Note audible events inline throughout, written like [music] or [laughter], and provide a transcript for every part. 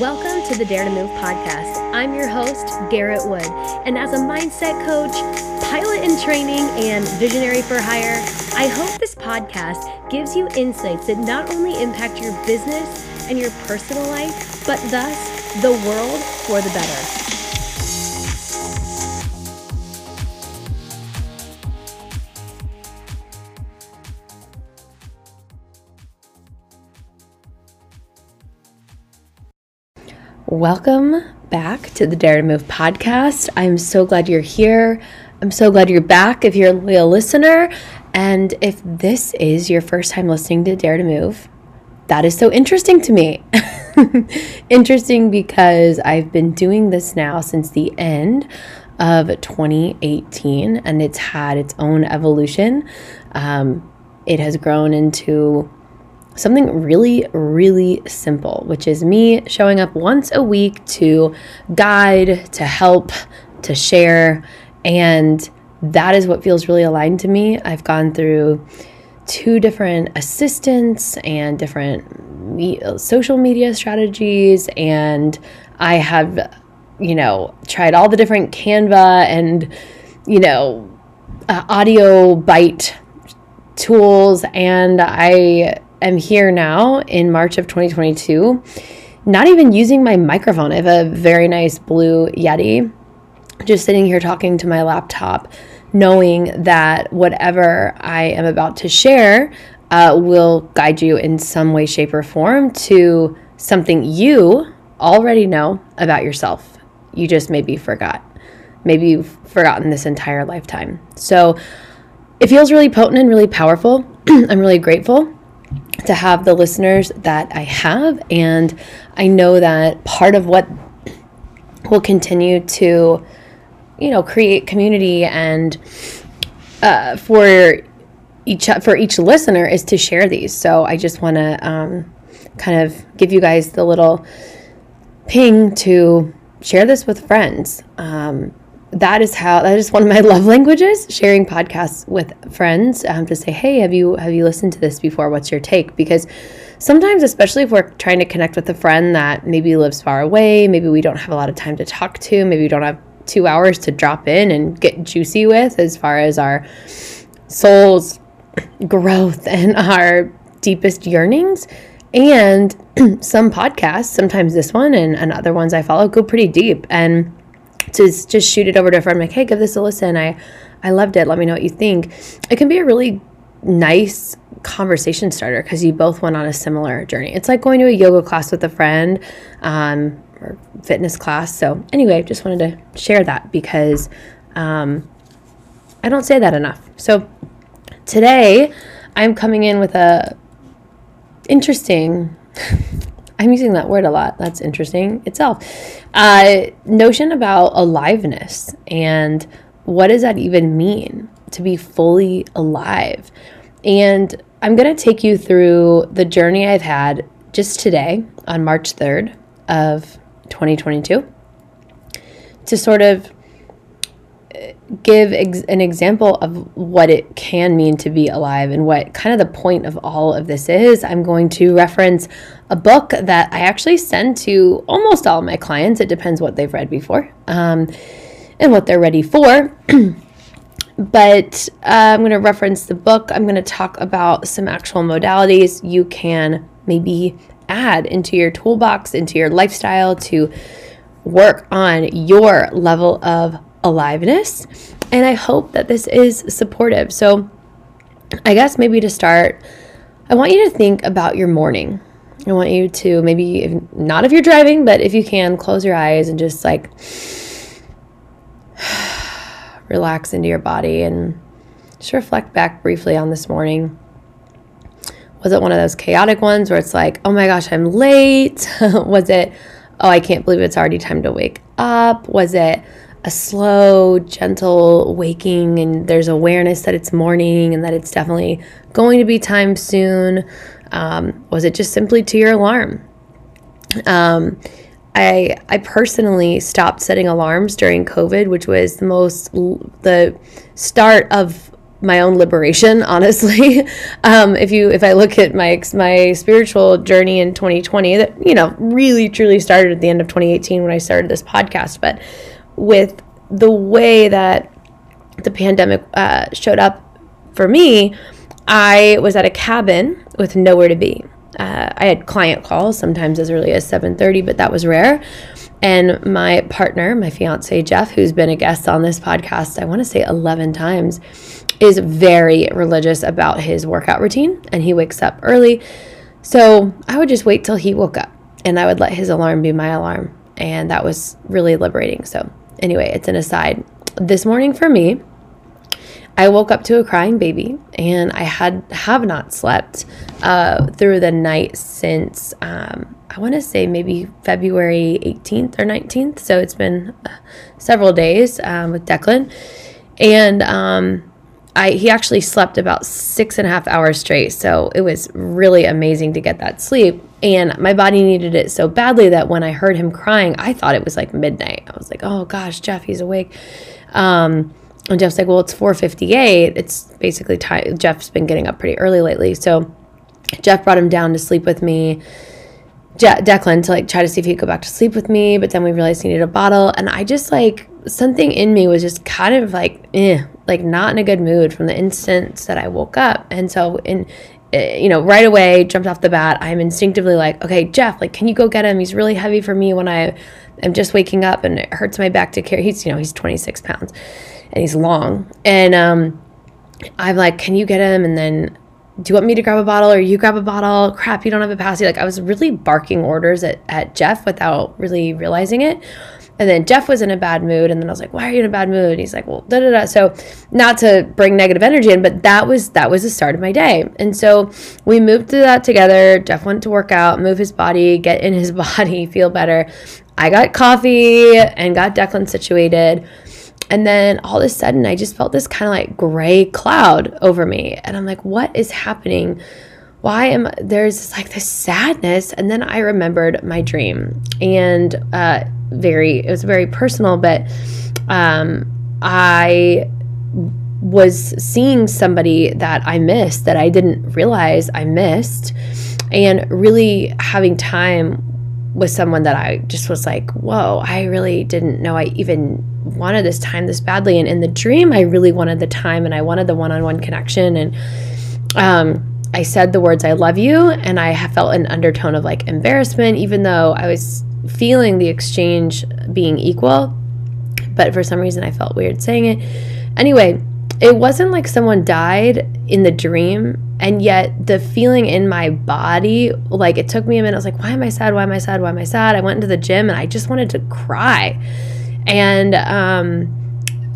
Welcome to the Dare to Move podcast. I'm your host, Garrett Wood, and as a mindset coach, pilot in training, and visionary for hire, I hope this podcast gives you insights that not only impact your business and your personal life, but thus the world for the better. Welcome back to the Dare to Move podcast. I'm so glad you're here. I'm so glad you're back if you're a loyal listener. And if this is your first time listening to Dare to Move, that is so interesting to me. [laughs] interesting because I've been doing this now since the end of 2018 and it's had its own evolution. Um, it has grown into something really, really simple, which is me showing up once a week to guide, to help, to share. And that is what feels really aligned to me. I've gone through two different assistants and different me- social media strategies, and I have, you know, tried all the different Canva and, you know, uh, audio bite tools, and I am here now in March of 2022, not even using my microphone. I have a very nice blue Yeti, just sitting here talking to my laptop, knowing that whatever I am about to share uh, will guide you in some way, shape, or form to something you already know about yourself. You just maybe forgot. Maybe you've forgotten this entire lifetime. So it feels really potent and really powerful. [clears throat] I'm really grateful to have the listeners that I have. And I know that part of what will continue to, you know, create community and uh, for each for each listener is to share these. So I just want to um, kind of give you guys the little ping to share this with friends. Um, that is how that is one of my [laughs] love languages sharing podcasts with friends um, to say hey have you have you listened to this before? What's your take? Because sometimes especially if we're trying to connect with a friend that maybe lives far away maybe we don't have a lot of time to talk to maybe we don't have two hours to drop in and get juicy with as far as our soul's [clears throat] growth and our deepest yearnings. And [clears throat] some podcasts sometimes this one and, and other ones i follow go pretty deep. And to just shoot it over to a friend like hey give this a listen. I i loved it. Let me know what you think. It can be a really nice conversation starter because you both went on a similar journey. It's like going to a yoga class with a friend um, or fitness class. So anyway just wanted to share that because um, i don't say that enough. So today i'm coming in with a interesting [laughs] I'm using that word a lot. That's interesting itself. Uh, notion about aliveness and what does that even mean to be fully alive? And I'm going to take you through the journey I've had just today on March 3rd of 2022 to sort of give ex- an example of what it can mean to be alive and what kind of the point of all of this is, I'm going to reference a book that I actually send to almost all my clients. It depends what they've read before um, and what they're ready for. [clears throat] but uh, I'm going to reference the book. I'm going to talk about some actual modalities you can maybe add into your toolbox, into your lifestyle to work on your level of aliveness. And I hope that this is supportive. So, I guess maybe to start, I want you to think about your morning. I want you to maybe, if, not if you're driving, but if you can, close your eyes and just like [sighs] relax into your body and just reflect back briefly on this morning. Was it one of those chaotic ones where it's like, oh my gosh, I'm late? [laughs] Was it, oh, I can't believe it's already time to wake up? Was it, a slow, gentle waking, and there's awareness that it's morning and that it's definitely going to be time soon? Um, was it just simply to your alarm? Um, I I personally stopped setting alarms during COVID, which was the most the start of my own liberation [laughs] honestly um, if you if i look at my my spiritual journey in 2020 that you know really truly started at the end of 2018 when i started this podcast but with the way that the pandemic uh, showed up for me i was at a cabin with nowhere to be uh, i had client calls sometimes as early as 7.30 but that was rare and my partner, my fiance Jeff, who's been a guest on this podcast, I want to say 11 times, is very religious about his workout routine and he wakes up early. So I would just wait till he woke up and I would let his alarm be my alarm. And that was really liberating. So, anyway, it's an aside. This morning for me, I woke up to a crying baby, and I had have not slept uh, through the night since um, I want to say maybe February 18th or 19th. So it's been uh, several days um, with Declan, and um, I he actually slept about six and a half hours straight. So it was really amazing to get that sleep. And my body needed it so badly that when I heard him crying, I thought it was like midnight. I was like, "Oh gosh, Jeff, he's awake." Um, and Jeff's like, well, it's 4:58. It's basically time. Jeff's been getting up pretty early lately, so Jeff brought him down to sleep with me. Je- Declan to like try to see if he'd go back to sleep with me, but then we realized he needed a bottle, and I just like something in me was just kind of like, eh, like not in a good mood from the instant that I woke up, and so in eh, you know, right away, jumped off the bat. I'm instinctively like, okay, Jeff, like, can you go get him? He's really heavy for me when I am just waking up and it hurts my back to carry. He's, you know, he's 26 pounds and he's long. And um, I'm like, can you get him? And then do you want me to grab a bottle or you grab a bottle? Crap, you don't have a passy. Like I was really barking orders at, at Jeff without really realizing it. And then Jeff was in a bad mood. And then I was like, why are you in a bad mood? And he's like, well, da da da. So not to bring negative energy in, but that was that was the start of my day. And so we moved through that together. Jeff went to work out, move his body, get in his [laughs] body, feel better. I got coffee and got Declan situated. And then all of a sudden, I just felt this kind of like gray cloud over me. And I'm like, what is happening? Why am I, there's like this sadness? And then I remembered my dream and uh, very, it was very personal, but um, I was seeing somebody that I missed that I didn't realize I missed and really having time with someone that I just was like, whoa, I really didn't know I even wanted this time this badly. And in the dream, I really wanted the time and I wanted the one on one connection. And um, I said the words, I love you. And I felt an undertone of like embarrassment, even though I was feeling the exchange being equal. But for some reason, I felt weird saying it. Anyway, it wasn't like someone died in the dream and yet the feeling in my body like it took me a minute. I was like why am i sad? Why am i sad? Why am i sad? I went into the gym and i just wanted to cry. And um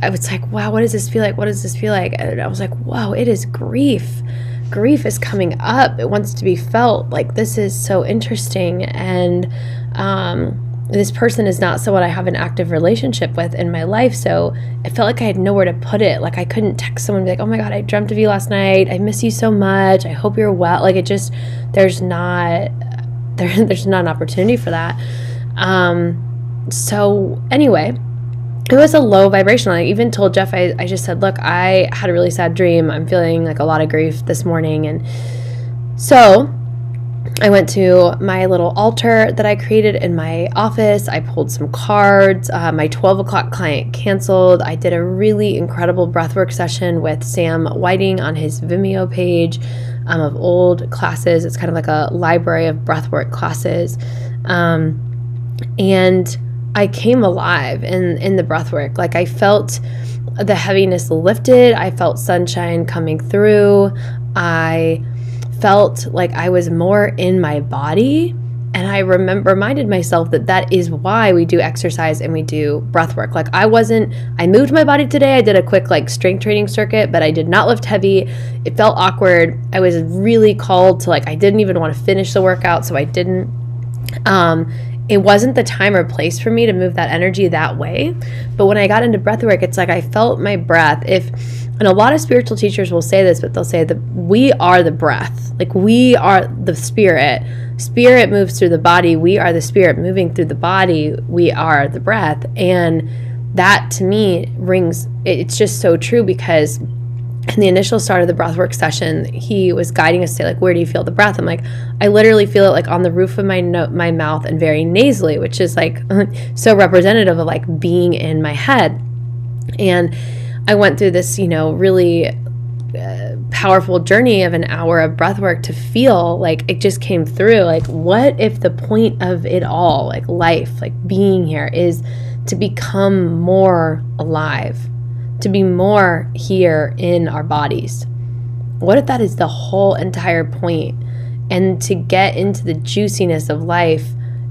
i was like wow what does this feel like? What does this feel like? And i was like wow it is grief. Grief is coming up. It wants to be felt. Like this is so interesting. And um this person is not someone I have an active relationship with in my life. So it felt like I had nowhere to put it. Like I couldn't text someone be like, oh my God, I dreamt of you last night. I miss you so much. I hope you're well. Like it just, there's not, [laughs] there, there's not an opportunity for that. Um, so anyway, it was a low vibration. I even told Jeff, I, I just said, look, I had a really sad dream. I'm feeling like a lot of grief this morning. And so I went to my little altar that I created in my office. I pulled some cards. Uh, my 12 o'clock client canceled. I did a really incredible breathwork session with Sam Whiting on his Vimeo page um, of old classes. It's kind of like a library of breathwork classes. Um, and I came alive in, in the breathwork. Like I felt the heaviness lifted, I felt sunshine coming through. I felt like I was more in my body. And I remember reminded myself that that is why we do exercise and we do breath work. Like I wasn't, I moved my body today. I did a quick like strength training circuit, but I did not lift heavy. It felt awkward. I was really called to like, I didn't even want to finish the workout, so I didn't. Um, it wasn't the time or place for me to move that energy that way. But when I got into breath work, it's like I felt my breath. If and a lot of spiritual teachers will say this, but they'll say that we are the breath. Like we are the spirit. Spirit moves through the body. We are the spirit moving through the body. We are the breath. And that to me rings, it's just so true because in the initial start of the breathwork session, he was guiding us to like, where do you feel the breath? I'm like, I literally feel it like on the roof of my no- my mouth and very nasally, which is like [laughs] so representative of like being in my head. And I went through this, you know, really uh, powerful journey of an hour of breath work to feel like it just came through. Like, what if the point of it all, like life, like being here, is to become more alive? to be more here in our bodies. What if that is the whole entire point? And to get into the juiciness of life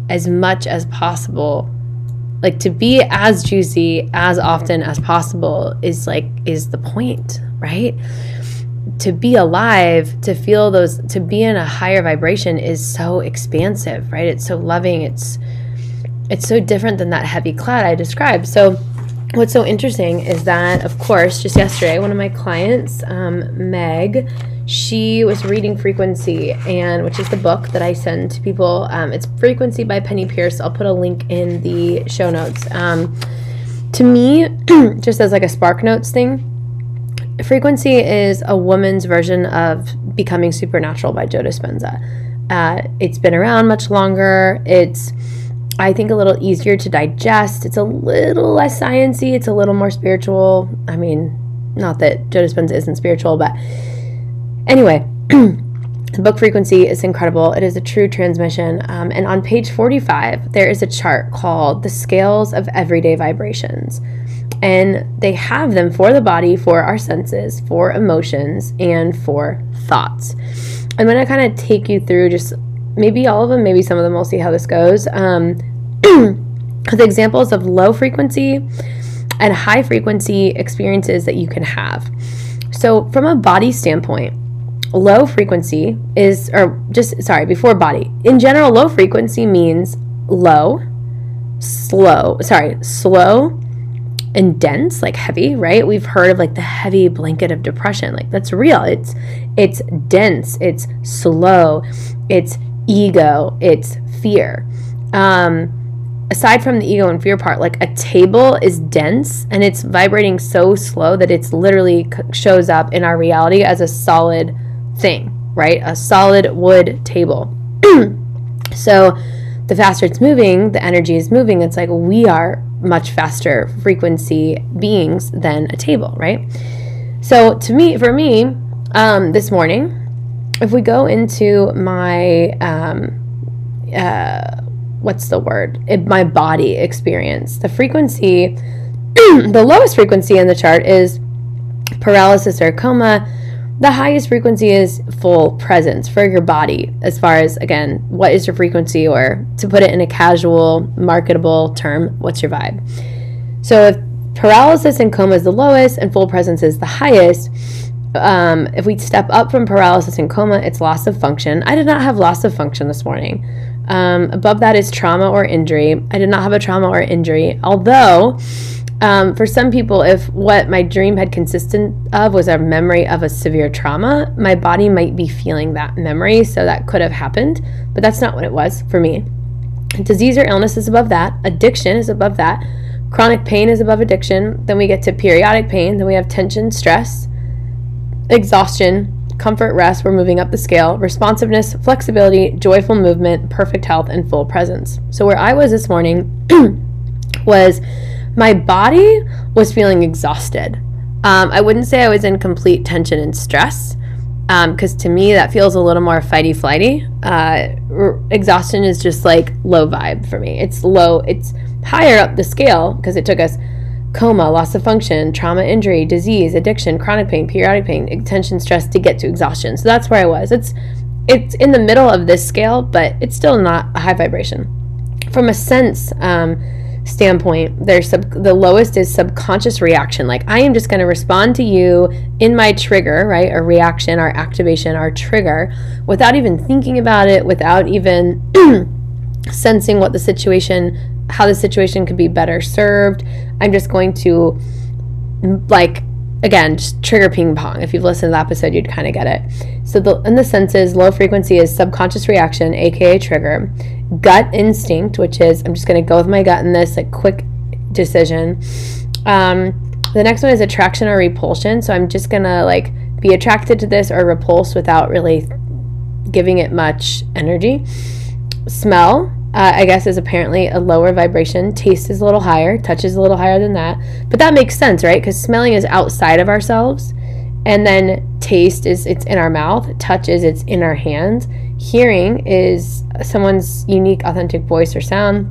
as much as possible, like to be as juicy as often as possible is like, is the point, right? To be alive, to feel those, to be in a higher vibration is so expansive, right? It's so loving. It's, it's so different than that heavy cloud I described. So, what's so interesting is that, of course, just yesterday, one of my clients, um, Meg, she was reading Frequency, and which is the book that I send to people. Um, it's Frequency by Penney Peirce. I'll put a link in the show notes. Um, to me, [clears throat] just as like a Spark Notes thing, Frequency is a woman's version of Becoming Supernatural by Joe Dispenza. Uh, it's been around much longer. It's I think a little easier to digest. It's a little less sciency. It's a little more spiritual. I mean, not that Joe Dispenza isn't spiritual, but anyway, [clears throat] the book frequency is incredible. It is a true transmission. Um, and on page 45, there is a chart called The Scales of Everyday Vibrations. And they have them for the body, for our senses, for emotions, and for thoughts. I'm going to kind of take you through just maybe all of them, maybe some of them. We'll see how this goes. Um, [clears throat] the examples of low frequency and high frequency experiences that you can have. So, from a body standpoint, low frequency is, or just, sorry, before body. In general, low frequency means low, slow, sorry, slow and dense, like heavy, right? We've heard of like the heavy blanket of depression. Like that's real. It's it's dense, it's slow, it's ego, it's fear. Um, aside from the ego and fear part, like a table is dense and it's vibrating so slow that it's literally shows up in our reality as a solid thing, right? A solid wood table. [clears throat] so the faster it's moving, the energy is moving. It's like we are much faster frequency beings than a table, right? So to me, for me, um, this morning, if we go into my um, uh, what's the word it, my body experience the frequency [clears throat] the lowest frequency in the chart is paralysis or coma the highest frequency is full presence for your body as far as again what is your frequency or to put it in a casual marketable term what's your vibe so if paralysis and coma is the lowest and full presence is the highest um, if we step up from paralysis and coma, it's loss of function. I did not have loss of function this morning. Um, above that is trauma or injury. I did not have a trauma or injury, although. Um, for some people, if what my dream had consisted of was a memory of a severe trauma, my body might be feeling that memory, so that could have happened, but that's not what it was for me. Disease or illness is above that, addiction is above that, chronic pain is above addiction, then we get to periodic pain, then we have tension, stress, exhaustion, comfort, rest, we're moving up the scale, responsiveness, flexibility, joyful movement, perfect health, and full presence. So, where I was this morning [clears throat] was my body was feeling exhausted. Um, I wouldn't say I was in complete tension and stress because um, to me that feels a little more fighty flighty. Uh, r- exhaustion is just like low vibe for me. It's low, it's higher up the scale because it took us coma, loss of function, trauma, injury, disease, addiction, chronic pain, periodic pain, attention, stress to get to exhaustion. So that's where I was. It's it's in the middle of this scale, but it's still not a high vibration. From a sense um, standpoint, there's sub- the lowest is subconscious reaction. Like I am just going to respond to you in my trigger, right? Our reaction, our activation, our trigger, without even thinking about it, without even [clears throat] sensing what the situation how the situation could be better served. I'm just going to like again just trigger ping pong. If you've listened to the episode, you'd kind of get it. So the in the senses, low frequency is subconscious reaction, aka trigger. Gut instinct, which is I'm just gonna go with my gut in this, like quick decision. Um, The next one is attraction or repulsion. So I'm just gonna like be attracted to this or repulsed without really giving it much energy. Smell, uh, I guess, is apparently a lower vibration. Taste is a little higher. Touch is a little higher than that. But that makes sense, right? Because smelling is outside of ourselves. And then taste is it's in our mouth. Touch is it's in our hands. Hearing is someone's unique, authentic voice or sound.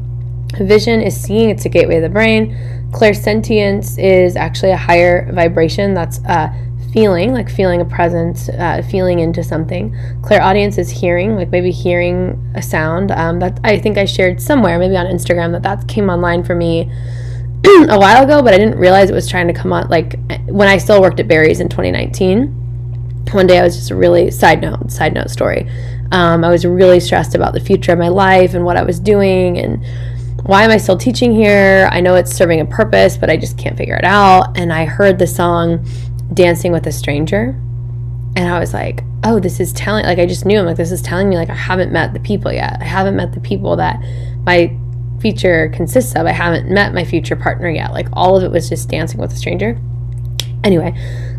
Vision is seeing, it's a gateway of the brain. Clairsentience is actually a higher vibration. That's uh, feeling, like feeling a presence, uh, feeling into something. Clairaudience is hearing, like maybe hearing a sound. Um, that I think I shared somewhere, maybe on Instagram, that that came online for me [clears throat] a while ago, but I didn't realize it was trying to come on. Like when I still worked at Barry's in 2019, one day I was just a really side note, side note story. Um, I was really stressed about the future of my life and what I was doing and why am I still teaching here? I know it's serving a purpose, but I just can't figure it out. And I heard the song dancing with a stranger. And i was like oh this is telling like i just knew i'm like this is telling me like i haven't met the people yet. I haven't met the people that my future consists of. I haven't met my future partner yet. Like all of it was just dancing with a stranger anyway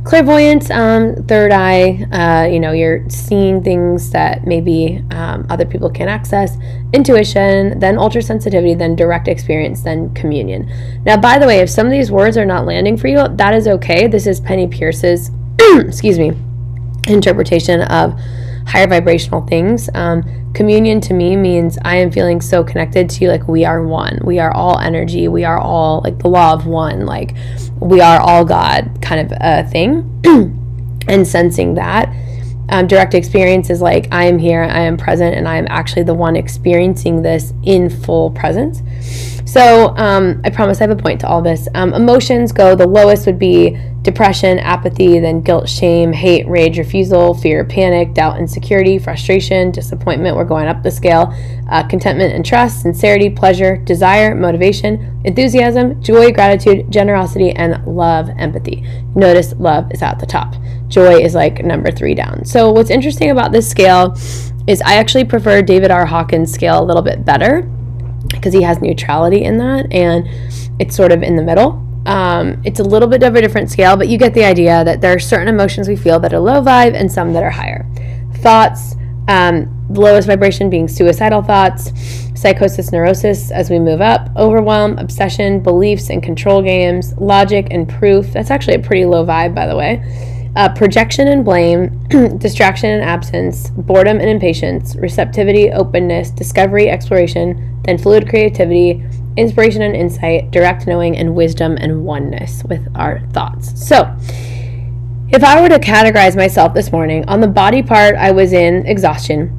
clairvoyance um, third eye uh, you know you're seeing things that maybe um, other people can access intuition then ultra sensitivity then direct experience then communion. Now by the way if some of these words are not landing for you that is okay. This is Penney Peirce's [clears throat] excuse me interpretation of higher vibrational things. Um, communion to me means I am feeling so connected to you, like we are one. We are all energy. We are all like the law of one. Like we are all God kind of a thing. [clears throat] and sensing that. Um, direct experience is like I am here, I am present, and I am actually the one experiencing this in full presence. So um, I promise I have a point to all this. Um, emotions go the lowest would be depression, apathy, then guilt, shame, hate, rage, refusal, fear, panic, doubt, insecurity, frustration, disappointment. We're going up the scale. Uh, contentment and trust, sincerity, pleasure, desire, motivation, enthusiasm, joy, gratitude, generosity, and love, empathy. Notice love is at the top. Joy is like number three down. So what's interesting about this scale is I actually prefer David R. Hawkins' scale a little bit better because he has neutrality in that and it's sort of in the middle. Um, it's a little bit of a different scale, but you get the idea that there are certain emotions we feel that are low vibe and some that are higher. Thoughts, um, the lowest vibration being suicidal thoughts, psychosis, neurosis as we move up, overwhelm, obsession, beliefs and control games, logic and proof. That's actually a pretty low vibe, by the way uh, projection and blame, [clears throat] distraction and absence, boredom and impatience, receptivity, openness, discovery, exploration, then fluid creativity, inspiration and insight, direct knowing, and wisdom and oneness with our thoughts. So, if I were to categorize myself this morning, on the body part, I was in exhaustion.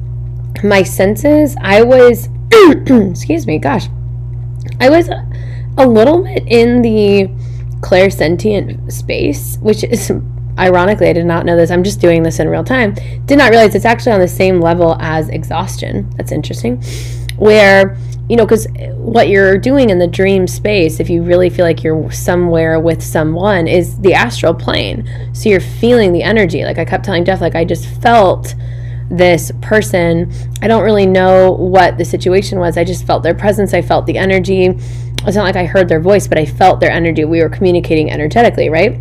My senses, I was, [clears throat] excuse me, gosh, I was a little bit in the clairsentient space, which is ironically, I did not know this. I'm just doing this in real time. Did not realize it's actually on the same level as exhaustion. That's interesting. Where, you know, because what you're doing in the dream space, if you really feel like you're somewhere with someone, is the astral plane. So you're feeling the energy. Like I kept telling Jeff, like I just felt this person. I don't really know what the situation was. I just felt their presence. I felt the energy. It's not like I heard their voice, but I felt their energy. We were communicating energetically, right?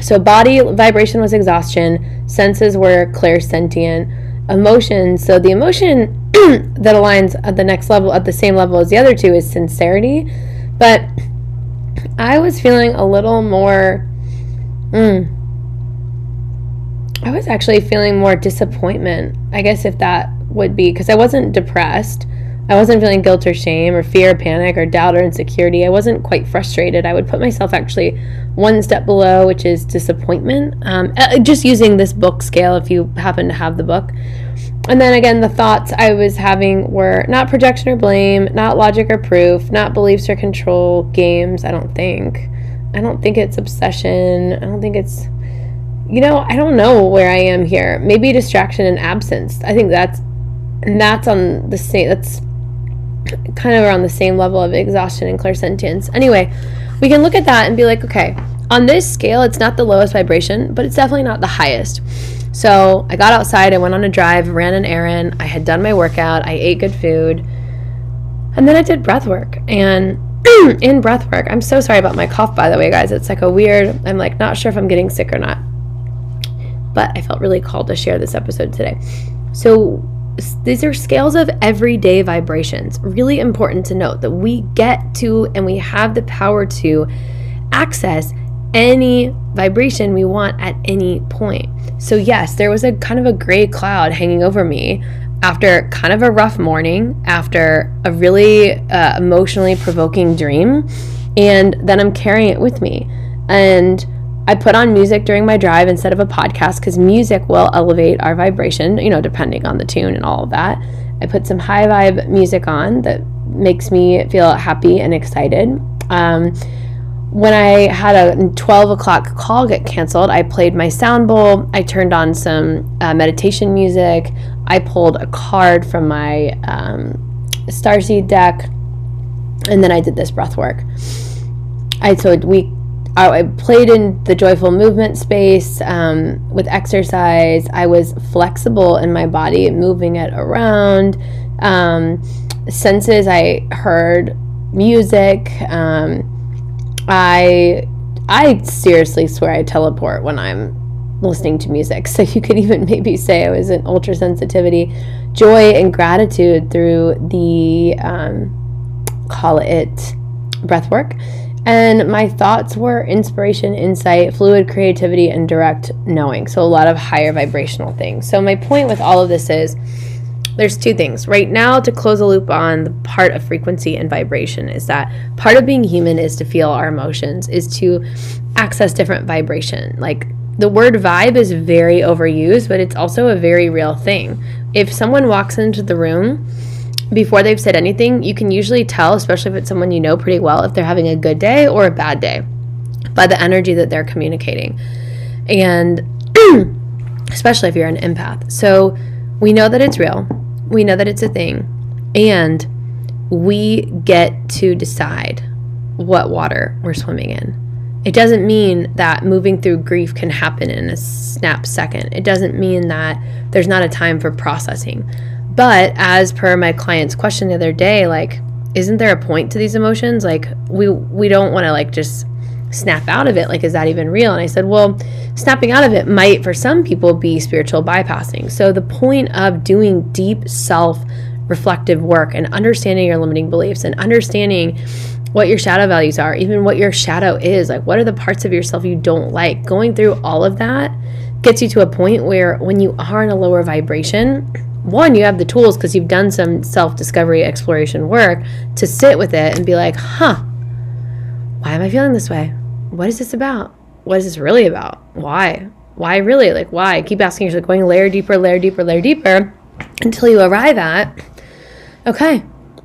So body vibration was exhaustion, senses were clairsentient, emotions. So the emotion [clears throat] that aligns at the next level, at the same level as the other two, is sincerity. But I was feeling a little more. Mm, I was actually feeling more disappointment. I guess if that would be because I wasn't depressed. I wasn't feeling guilt or shame or fear or panic or doubt or insecurity. I wasn't quite frustrated. I would put myself actually one step below, which is disappointment. Um, uh, just using this book scale if you happen to have the book. And then again, the thoughts I was having were not projection or blame, not logic or proof, not beliefs or control games. I don't think. I don't think it's obsession. I don't think it's. You know, I don't know where I am here. Maybe distraction and absence. I think that's and that's on the same. That's kind of around the same level of exhaustion and clairsentience. Anyway, we can look at that and be like, okay, on this scale, it's not the lowest vibration, but it's definitely not the highest. So I got outside, I went on a drive, ran an errand, I had done my workout, I ate good food, and then I did breath work. And [clears throat] in breath work, I'm so sorry about my cough, by the way, guys. It's like a weird, I'm like not sure if I'm getting sick or not. But I felt really called to share this episode today. So, these are scales of everyday vibrations. Really important to note that we get to and we have the power to access any vibration we want at any point. So, yes, there was a kind of a gray cloud hanging over me after kind of a rough morning, after a really uh, emotionally provoking dream, and then I'm carrying it with me. And I put on music during my drive instead of a podcast because music will elevate our vibration, you know, depending on the tune and all of that. I put some high vibe music on that makes me feel happy and excited. Um, when I had a 12 o'clock call get canceled, I played my sound bowl. I turned on some uh, meditation music. I pulled a card from my um, starseed deck, and then I did this breath work. I so we I played in the joyful movement space um, with exercise. I was flexible in my body, moving it around. Um, senses, I heard music. Um, I I seriously swear I teleport when I'm listening to music. [laughs] So you could even maybe say I was an ultra sensitivity, joy and gratitude through the um, call it breath work. And my thoughts were inspiration, insight, fluid creativity, and direct knowing. So a lot of higher vibrational things. So my point with all of this is there's two things. Right now, to close a loop on the part of frequency and vibration, is that part of being human is to feel our emotions, is to access different vibration. Like the word vibe is very overused, but it's also a very real thing. If someone walks into the room, before they've said anything, you can usually tell, especially if it's someone you know pretty well, if they're having a good day or a bad day by the energy that they're communicating. And [clears throat] especially if you're an empath. So we know that it's real we know that it's a thing, and we get to decide what water we're swimming in. It doesn't mean that moving through grief can happen in a snap second. It doesn't mean that there's not a time for processing. But as per my client's question the other day, like, isn't there a point to these emotions? Like, we we don't want to like just snap out of it. Like, is that even real? And I said, well, snapping out of it might, for some people, be spiritual bypassing. So, the point of doing deep self reflective work and understanding your limiting beliefs and understanding what your shadow values are, even what your shadow is, like what are the parts of yourself you don't like, going through all of that gets you to a point where when you are in a lower vibration, one, you have the tools because you've done some self discovery exploration work to sit with it and be like, huh, why am I feeling this way? what is this about? What is this really about? Why? Why really? Like, why? Keep asking yourself, going layer deeper, layer deeper, layer deeper until you arrive at, okay,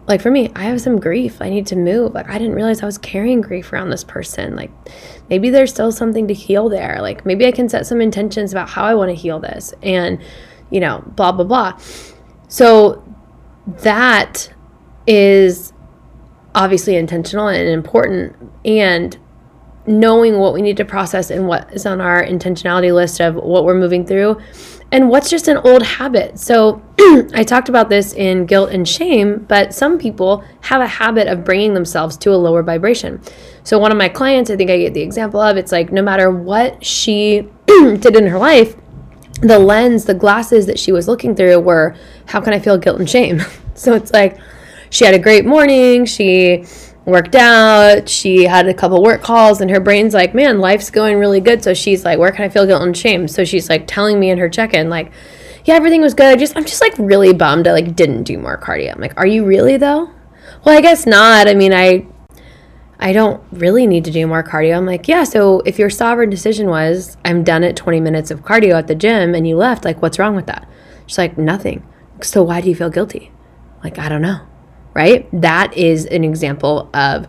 like for me, I have some grief. I need to move. Like, I didn't realize I was carrying grief around this person. Like, maybe there's still something to heal there. Like, maybe I can set some intentions about how I want to heal this and, you know, blah, blah, blah. So, that is obviously intentional and important. And knowing what we need to process and what is on our intentionality list of what we're moving through and what's just an old habit. So, [clears throat] I talked about this in guilt and shame, but some people have a habit of bringing themselves to a lower vibration. So, one of my clients, I think I get the example of, it's like no matter what she [clears throat] did in her life, the lens, the glasses that she was looking through were, how can I feel guilt and shame? [laughs] so, it's like she had a great morning, she worked out. She had a couple work calls, and her brain's like, man, life's going really good. So she's like, where can I feel guilt and shame? So she's like telling me in her check in, like, yeah, everything was good. I just I'm just like really bummed I like didn't do more cardio. I'm like, are you really though? Well, I guess not. I mean, I I don't really need to do more cardio. I'm like, yeah, so if your sovereign decision was I'm done at 20 minutes of cardio at the gym and you left, like what's wrong with that? She's like, nothing. So why do you feel guilty? Like, I don't know right? That is an example of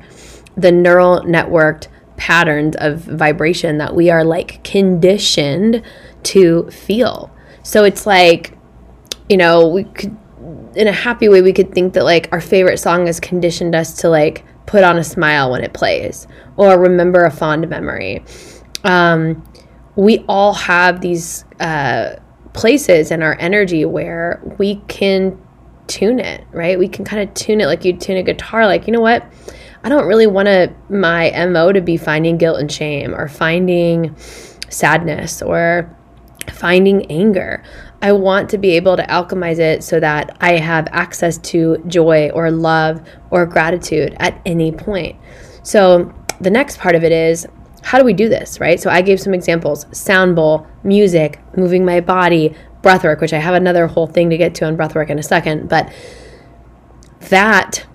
the neural networked patterns of vibration that we are like conditioned to feel. So it's like, you know, we could, in a happy way, we could think that like our favorite song has conditioned us to like put on a smile when it plays or remember a fond memory. Um, we all have these uh, places in our energy where we can tune it, right? We can kind of tune it like you tune a guitar, like, you know what? I don't really want to my MO to be finding guilt and shame or finding sadness or finding anger. I want to be able to alchemize it so that I have access to joy or love or gratitude at any point. So, the next part of it is how do we do this, right? So, I gave some examples sound bowl, music, moving my body, breathwork, which I have another whole thing to get to on breathwork in a second. But that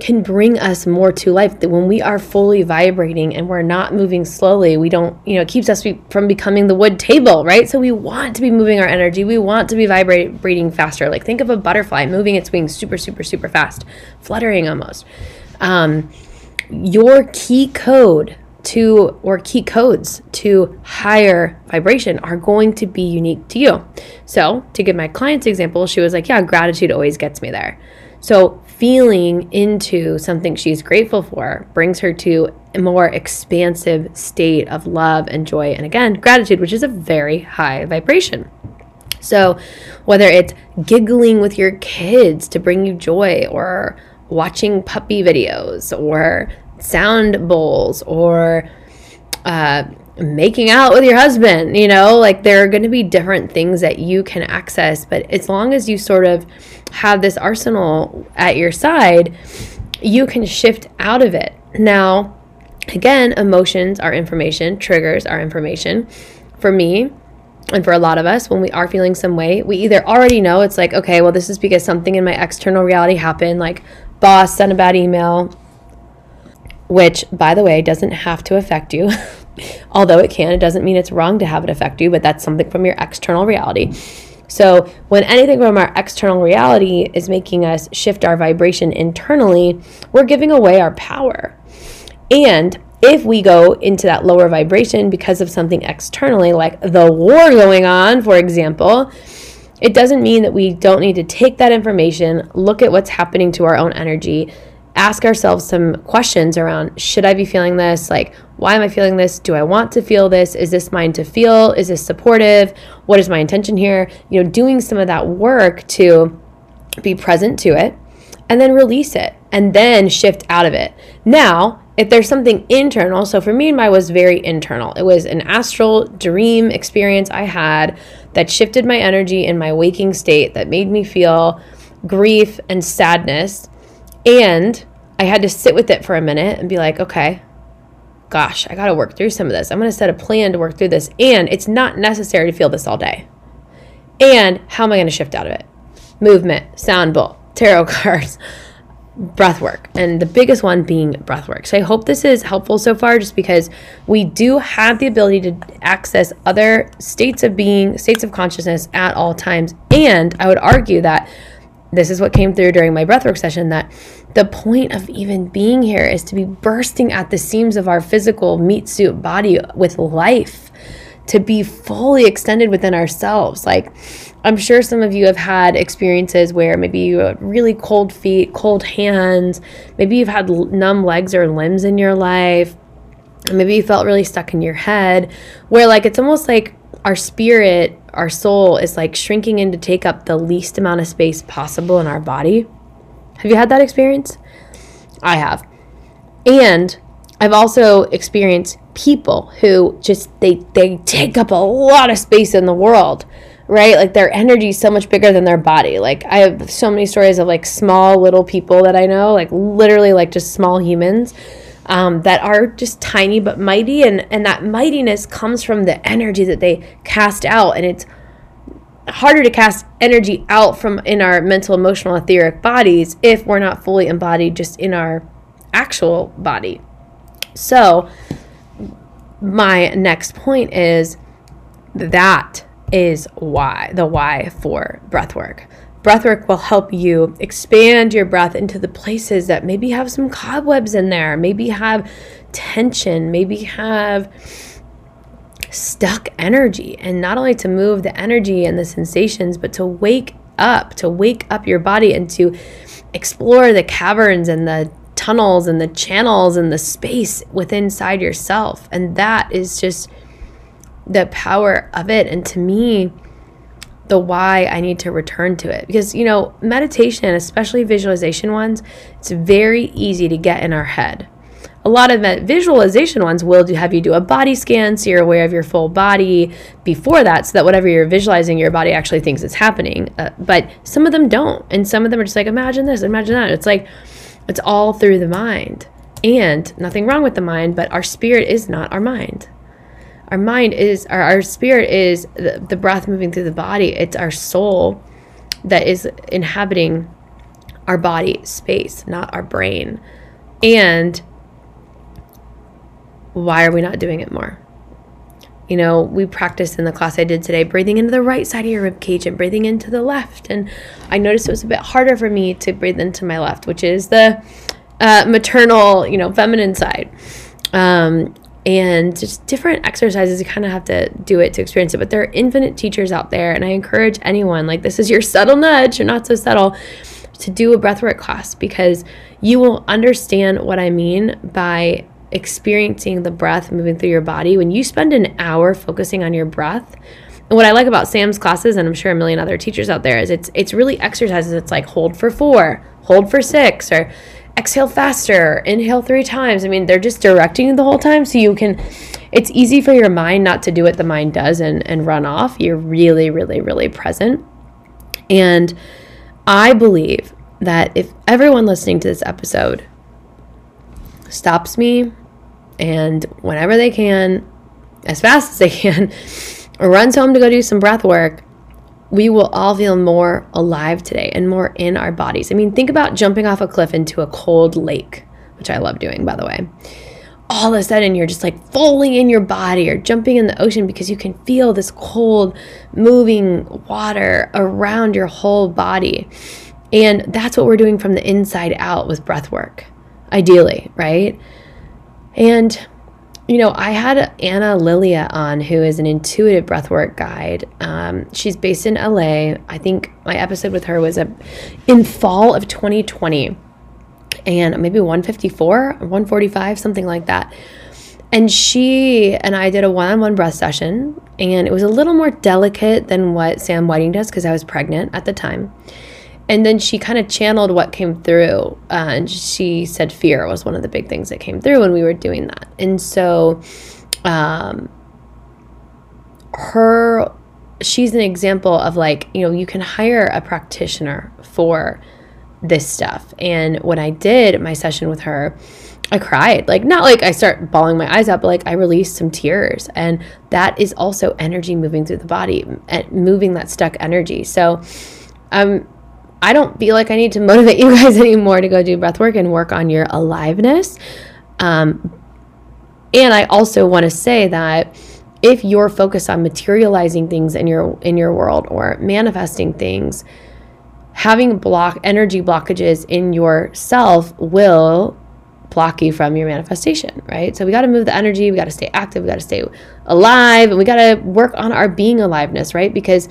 can bring us more to life. That when we are fully vibrating and we're not moving slowly we don't you know it keeps us from becoming the wood table right? So we want to be moving our energy. We want to be vibrating faster. Like think of a butterfly moving its wings super super super fast fluttering almost. Um, your key code to or key codes to higher vibration are going to be unique to you so to give my client's example she was like yeah gratitude always gets me there so feeling into something she's grateful for brings her to a more expansive state of love and joy. And again, gratitude, which is a very high vibration. So, whether it's giggling with your kids to bring you joy, or watching puppy videos, or sound bowls, or uh, making out with your husband, you know, like there are going to be different things that you can access. But as long as you sort of have this arsenal at your side, you can shift out of it. Now, again, emotions are information, triggers are information. For me, and for a lot of us, when we are feeling some way, we either already know it's like, okay, well, this is because something in my external reality happened, like boss sent a bad email, which, by the way, doesn't have to affect you. [laughs] Although it can, it doesn't mean it's wrong to have it affect you, but that's something from your external reality. So, when anything from our external reality is making us shift our vibration internally, we're giving away our power. And if we go into that lower vibration because of something externally, like the war going on, for example, it doesn't mean that we don't need to take that information, look at what's happening to our own energy, ask ourselves some questions around should I be feeling this? Like, why am I feeling this? Do I want to feel this? Is this mine to feel? Is this supportive? What is my intention here? You know, doing some of that work to be present to it and then release it and then shift out of it. Now, if there's something internal, so for me, my was very internal. It was an astral dream experience I had that shifted my energy in my waking state that made me feel grief and sadness and I had to sit with it for a minute and be like, okay, gosh, I got to work through some of this. I'm going to set a plan to work through this. And it's not necessary to feel this all day. And how am I going to shift out of it? Movement, sound bowl, tarot [laughs] cards, breath work. And the biggest one being breath work. So I hope this is helpful so far just because we do have the ability to access other states of being, states of consciousness at all times. And I would argue that this is what came through during my breathwork session that the point of even being here is to be bursting at the seams of our physical meat suit body with life to be fully extended within ourselves. Like i'm sure some of you have had experiences where maybe you have really cold feet cold hands maybe you've had numb legs or limbs in your life maybe you felt really stuck in your head where like it's almost like our spirit, our soul is like shrinking in to take up the least amount of space possible in our body. Have you had that experience? I have. And I've also experienced people who just they they take up a lot of space in the world, right? Like their energy is so much bigger than their body. Like I have so many stories of like small little people that I know, like literally like just small humans um, that are just tiny but mighty, and and that mightiness comes from the energy that they cast out, and it's harder to cast energy out from in our mental, emotional, etheric bodies if we're not fully embodied just in our actual body. So, my next point is that is why the why for breath work. Breathwork will help you expand your breath into the places that maybe have some cobwebs in there, maybe have tension, maybe have stuck energy. And not only to move the energy and the sensations, but to wake up, to wake up your body and to explore the caverns and the tunnels and the channels and the space within inside yourself. And that is just the power of it. And to me, the why I need to return to it. Because, you know, meditation, especially visualization ones, it's very easy to get in our head. A lot of visualization ones will do, have you do a body scan so you're aware of your full body before that, so that whatever you're visualizing, your body actually thinks it's happening. Uh, but some of them don't. And some of them are just like, imagine this, imagine that. It's like, it's all through the mind. And nothing wrong with the mind, but our spirit is not our mind. Our mind is, our, our spirit is the, the breath moving through the body. It's our soul that is inhabiting our body space, not our brain. And why are we not doing it more? You know, we practiced in the class I did today, breathing into the right side of your rib cage and breathing into the left. And I noticed it was a bit harder for me to breathe into my left, which is the uh, maternal, you know, feminine side. Um, and just different exercises you kind of have to do it to experience it but there are infinite teachers out there and i encourage anyone like this is your [laughs] subtle nudge or not so subtle to do a breathwork class because you will understand what i mean by experiencing the breath moving through your body, when you spend an hour focusing on your breath, and what I like about Sam's classes, and I'm sure a million other teachers out there, is it's it's really exercises. It's like hold for four, hold for six, or exhale faster, inhale three times. I mean, they're just directing you the whole time, so you can. It's easy for your mind not to do what the mind does and and run off. You're really, really, really present, and I believe that if everyone listening to this episode stops me and whenever they can, as fast as they can, [laughs] runs home to go do some breath work, we will all feel more alive today and more in our bodies. I mean, think about jumping off a cliff into a cold lake, which I love doing, by the way. All of a sudden, you're just like fully in your body or jumping in the ocean because you can feel this cold, moving water around your whole body. And that's what we're doing from the inside out with breath work, ideally, right? And you know, I had Anna Lilia on, who is an intuitive breathwork guide. Um, she's based in LA. I think my episode with her was a, in fall of 2020, and maybe 154 145, something like that. And she and I did a one on one breath session, and it was a little more delicate than what Sam Whiting does because I was pregnant at the time and then she kind of channeled what came through uh, and she said fear was one of the big things that came through when we were doing that. And so um, her she's an example of like you know you can hire a practitioner for this stuff. And when i did my session with her i cried. Like not like i start bawling my eyes out but like i released some tears. And that is also energy moving through the body and moving that stuck energy. So um I don't feel like I need to motivate [laughs] you guys anymore to go do breath work and work on your aliveness. Um, and I also want to say that if you're focused on materializing things in your in your world or manifesting things, having block energy blockages in yourself will block you from your manifestation, right? So we got to move the energy, we got to stay active, we got to stay alive, and we got to work on our being aliveness, right? Because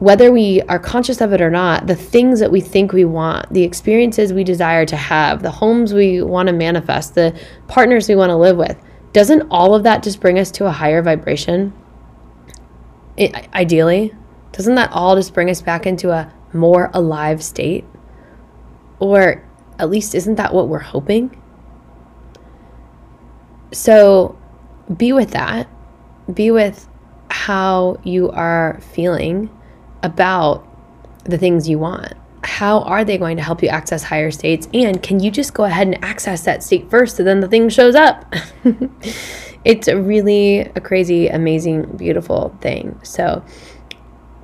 whether we are conscious of it or not, the things that we think we want, the experiences we desire to have, the homes we want to manifest, the partners we want to live with, doesn't all of that just bring us to a higher vibration? It, ideally, doesn't that all just bring us back into a more alive state? Or at least, isn't that what we're hoping? So be with that. Be with how you are feeling about the things you want. How are they going to help you access higher states? And can you just go ahead and access that state first so then the thing shows up? [laughs] it's really a crazy, amazing, beautiful thing. So,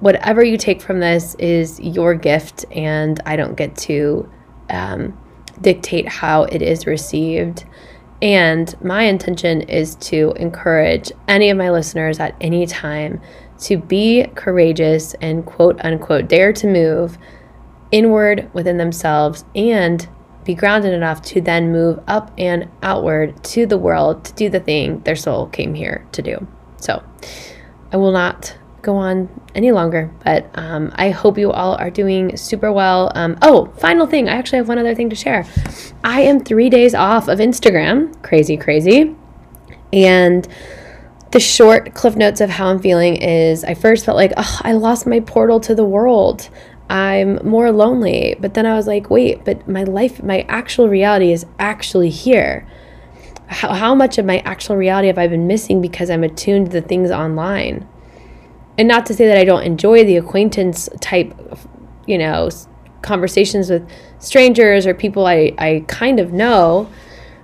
whatever you take from this is your gift, and I don't get to um, dictate how it is received. And my intention is to encourage any of my listeners at any time to be courageous and quote unquote dare to move inward within themselves and be grounded enough to then move up and outward to the world to do the thing their soul came here to do. So I will not go on any longer, but um, I hope you all are doing super well. Um, oh, final thing. I actually have one other thing to share. I am three days off of Instagram. Crazy, crazy. And the short cliff notes of how I'm feeling is I first felt like, oh, I lost my portal to the world. I'm more lonely. But then I was like, wait, but my life, my actual reality is actually here. How, how much of my actual reality have I been missing because I'm attuned to the things online? And not to say that I don't enjoy the acquaintance type, you know, conversations with strangers or people I, I kind of know,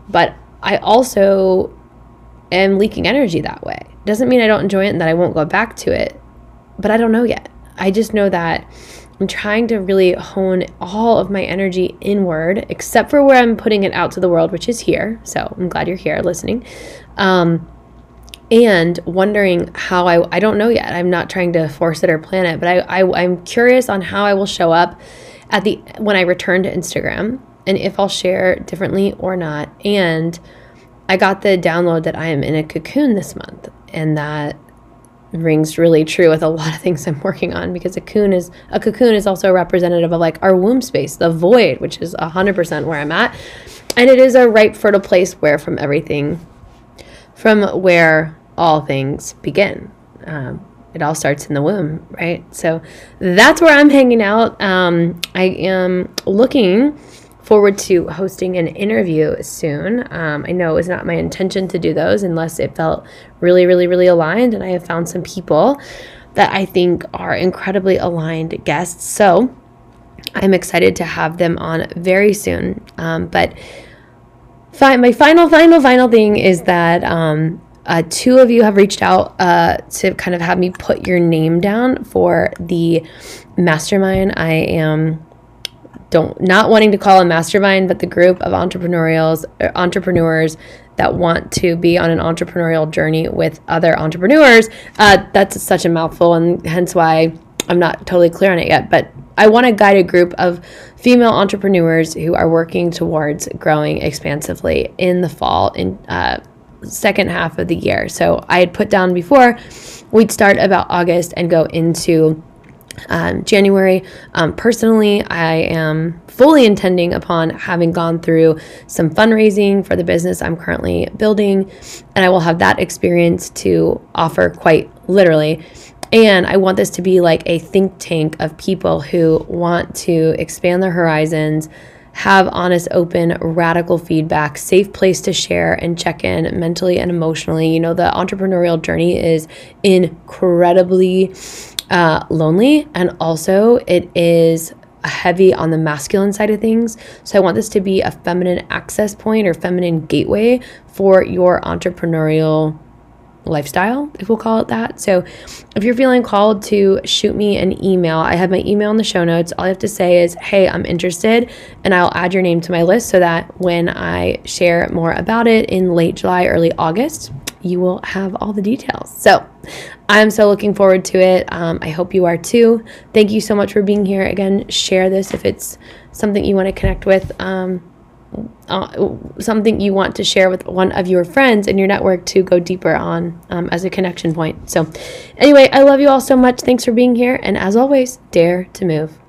but I also am leaking energy that way. Doesn't mean I don't enjoy it and that I won't go back to it, but I don't know yet. I just know that I'm trying to really hone all of my energy inward, except for where I'm putting it out to the world, which is here. So I'm glad you're here listening. Um, and wondering how I, I don't know yet. I'm not trying to force it or plan it, but I, I, I'm curious on how I will show up at the when I return to Instagram and if I'll share differently or not. And I got the download that I am in a cocoon this month, and that rings really true with a lot of things I'm working on because a cocoon is a cocoon is also representative of like our womb space, the void, which is hundred percent where I'm at, and it is a ripe, fertile place where from everything, from where all things begin. Um, it all starts in the womb, right? So that's where I'm hanging out. Um, I am looking forward to hosting an interview soon. Um, I know it was not my intention to do those unless it felt really, really, really aligned. And I have found some people that I think are incredibly aligned guests. So I'm excited to have them on very soon. Um, but fi- my final, final, final thing is that um, uh, two of you have reached out uh, to kind of have me put your name down for the mastermind. I am don't not wanting to call a mastermind, but the group of entrepreneurials uh, entrepreneurs that want to be on an entrepreneurial journey with other entrepreneurs. Uh, that's such a mouthful, and hence why I'm not totally clear on it yet. But I want to guide a group of female entrepreneurs who are working towards growing expansively in the fall in uh, second half of the year. So I had put down before we'd start about August and go into um, January. Um, personally, I am fully intending upon having gone through some fundraising for the business I'm currently building, and I will have that experience to offer quite literally. And I want this to be like a think tank of people who want to expand their horizons, have honest, open, radical feedback, safe place to share and check in mentally and emotionally. You know, the entrepreneurial journey is incredibly uh, lonely, and also it is heavy on the masculine side of things. So I want this to be a feminine access point or feminine gateway for your entrepreneurial lifestyle, if we'll call it that. So if you're feeling called to shoot me an email, I have my email in the show notes. All you have to say is, hey, I'm interested, and I'll add your name to my list so that when I share more about it in late July, early August, you will have all the details. So I'm so looking forward to it. Um, I hope you are too. Thank you so much for being here. Again, share this if it's something you want to connect with. Um, uh, something you want to share with one of your friends in your network to go deeper on um, as a connection point. So, anyway, I love you all so much. Thanks for being here. And as always, dare to move.